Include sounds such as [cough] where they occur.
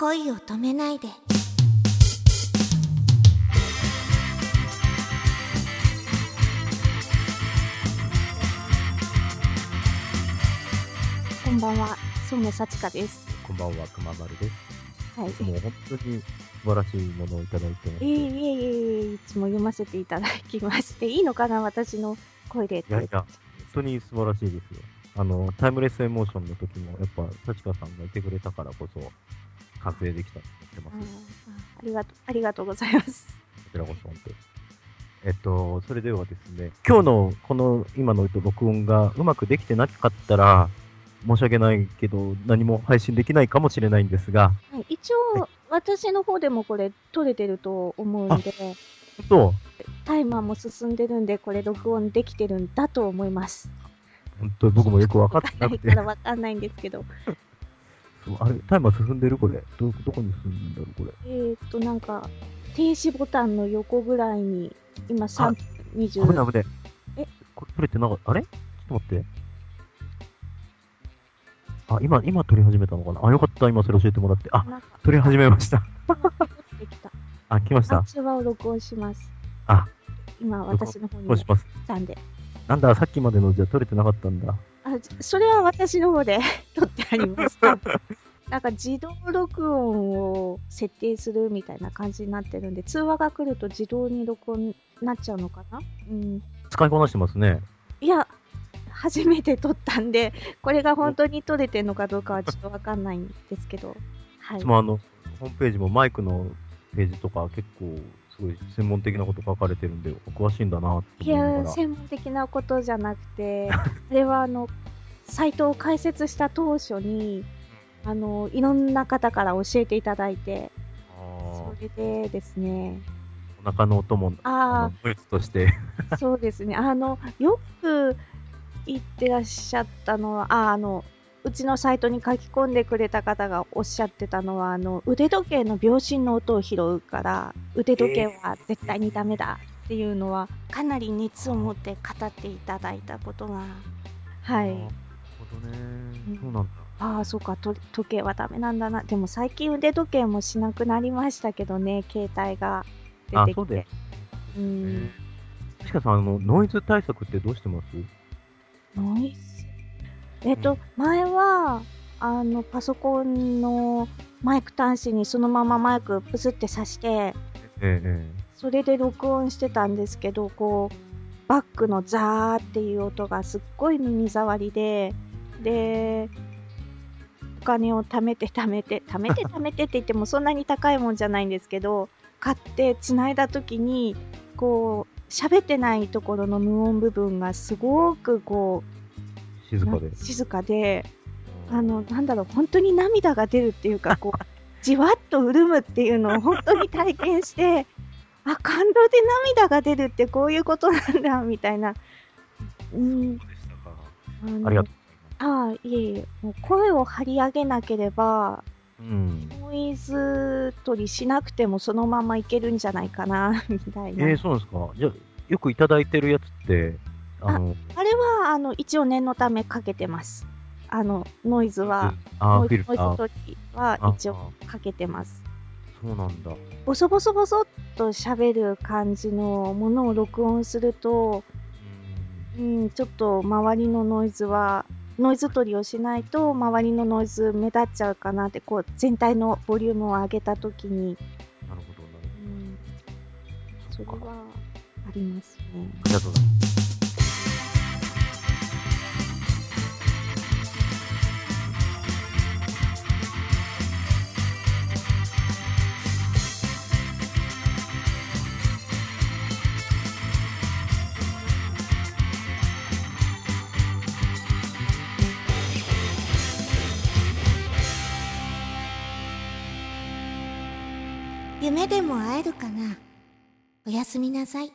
恋を止めないでこんばんは、染め幸香です。こんばんは、くままるです。はい。もう本当に素晴らしいものをいただいてます。いえいえいえいえ、いつも読ませていただきまして、いいのかな、私の声で。いやいや、本当に素晴らしいですよ。あの、タイムレスエモーションの時も、やっぱ、幸香さんがいてくれたからこそ、完成できたと思ってます。ありがとう、ありがとうございます。こちらこそ、本当に。えっと、それではですね、今日のこの今の録音がうまくできてなかったら、申し訳ないけど、何も配信できないかもしれないんですが、はい、一応、私の方でもこれ、撮れてると思うんで、本当、タイマーも進んでるんで、これ、録音できてるんだと思います。本当僕もよく分かってなくてわかんないか、[laughs] らわかんないんですけど、そうあれ、タイマー進んでる？これ。ど、どこに進んでる？んだろうこれ。えーっと、なんか、停止ボタンの横ぐらいに、今、3分危ない20、危ない。え？これ撮れてなかった？あれ？ちょっと待って。あ、今、今撮り始めたのかな？あ、よかった。今それ教えてもらって。あ、なんか、撮り始めました。できた。あ、来ました。通話を録音します。あ、今、私の方にも来どうしますたんで。なんだ、さっきまでのじゃ撮れてなかったんだ。あ、それは私の方で [laughs] 撮ってありました。なんか自動録音を設定するみたいな感じになってるんで、通話が来ると自動に録音になっちゃうのかな？うん。使いこなしてますね。いや、初めて撮ったんで、これが本当に撮れてるのかどうかはちょっとわかんないんですけど。はい。もあの、ホームページもマイクのページとか結構、すごい専門的なこと書かれてるんで、お詳しいんだなっていや。専門的なことじゃなくて、[laughs] あれはあの、サイトを開設した当初に、あの、いろんな方から教えていただいて、あそれでですね、ーお腹の音も、あの、ノイズとして。あ、そうですね、あの、よく言ってらっしゃったのは、あ、あの、うちのサイトに書き込んでくれた方がおっしゃってたのは、あの、腕時計の秒針の音を拾うから、腕時計は絶対にダメだっていうのは、かなり熱を持って語っていただいたことがはい。なるほどねうん。そうなんだ。ああ、そうか、と時計はダメなんだな。でも最近腕時計もしなくなりましたけどね、携帯が出て、きて。あそうで。うん。しかさん、あの、ノイズ対策ってどうしてます？ノイズえっと、前は、あの、パソコンのマイク端子にそのままマイクプスって挿して、えええそれで録音してたんですけど、こう、バックのザーっていう音がすっごい耳障りで、で、お金を貯めて貯めて、貯めて貯めてって言ってもそんなに高いもんじゃないんですけど、買って繋いだ時に、こう、喋ってないところの無音部分がすごくこう、え静かでな。静かで、あの、なんだろう、本当に涙が出るっていうか、こう、[laughs] じわっと潤むっていうのを [laughs] 本当に体験して、あ、感動で涙が出るってこういうことなんだ、みたいな。うん。ありがとうああ、いえいえ、もう声を張り上げなければ、うん。ノイズ取りしなくてもそのままいけるんじゃないかな、みたいな。えー、そうなんですか。じゃあよくいただいてるやつって、あの、あれは、あの、一応念のためかけてます。あの、ノイズは、ノイズ取りはあ一応かけてます。そうなんだ。ボソボソボソっと喋る感じのものを録音すると、うん、ちょっと周りのノイズは、ノイズ取りをしないと周りのノイズ目立っちゃうかなって、こう全体のボリュームを上げたときに、なるほど、なるうん、それ。はありますね。ありがとうございます。夢でも会えるかな？おやすみなさい。